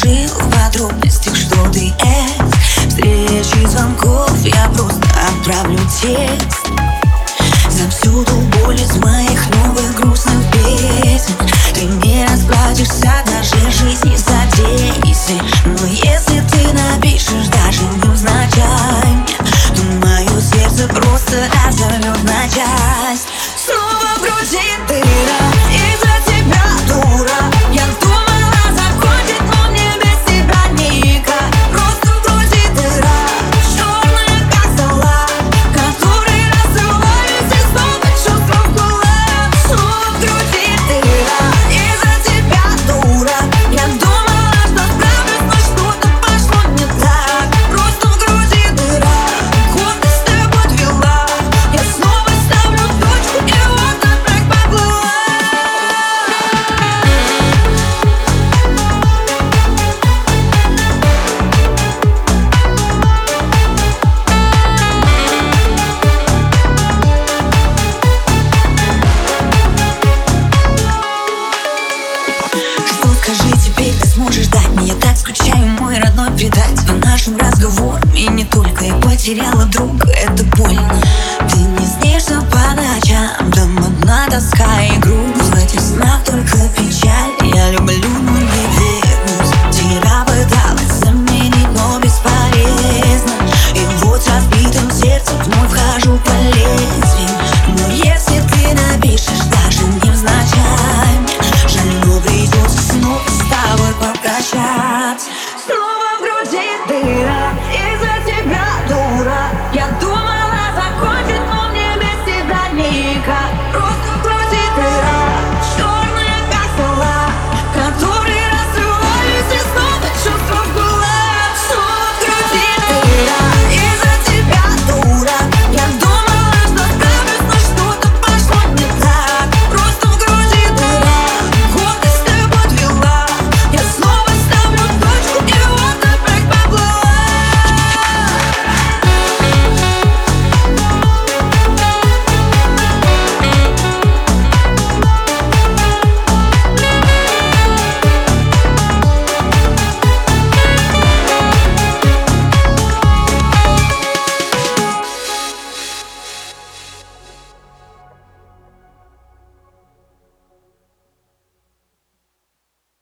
расскажи в подробностях, что ты это встречи и звонков я просто отправлю текст. Завсюду боль из моих новых грустных песен. Ты не расплатишься даже жизни за десять Но если ты напишешь даже невзначай То мое сердце просто разорвет на части. сможешь дать Мне так скучаю, мой родной предать В нашем разговоре. Не только Я потеряла друга, это больно Ты не снишься по ночам Там одна тоска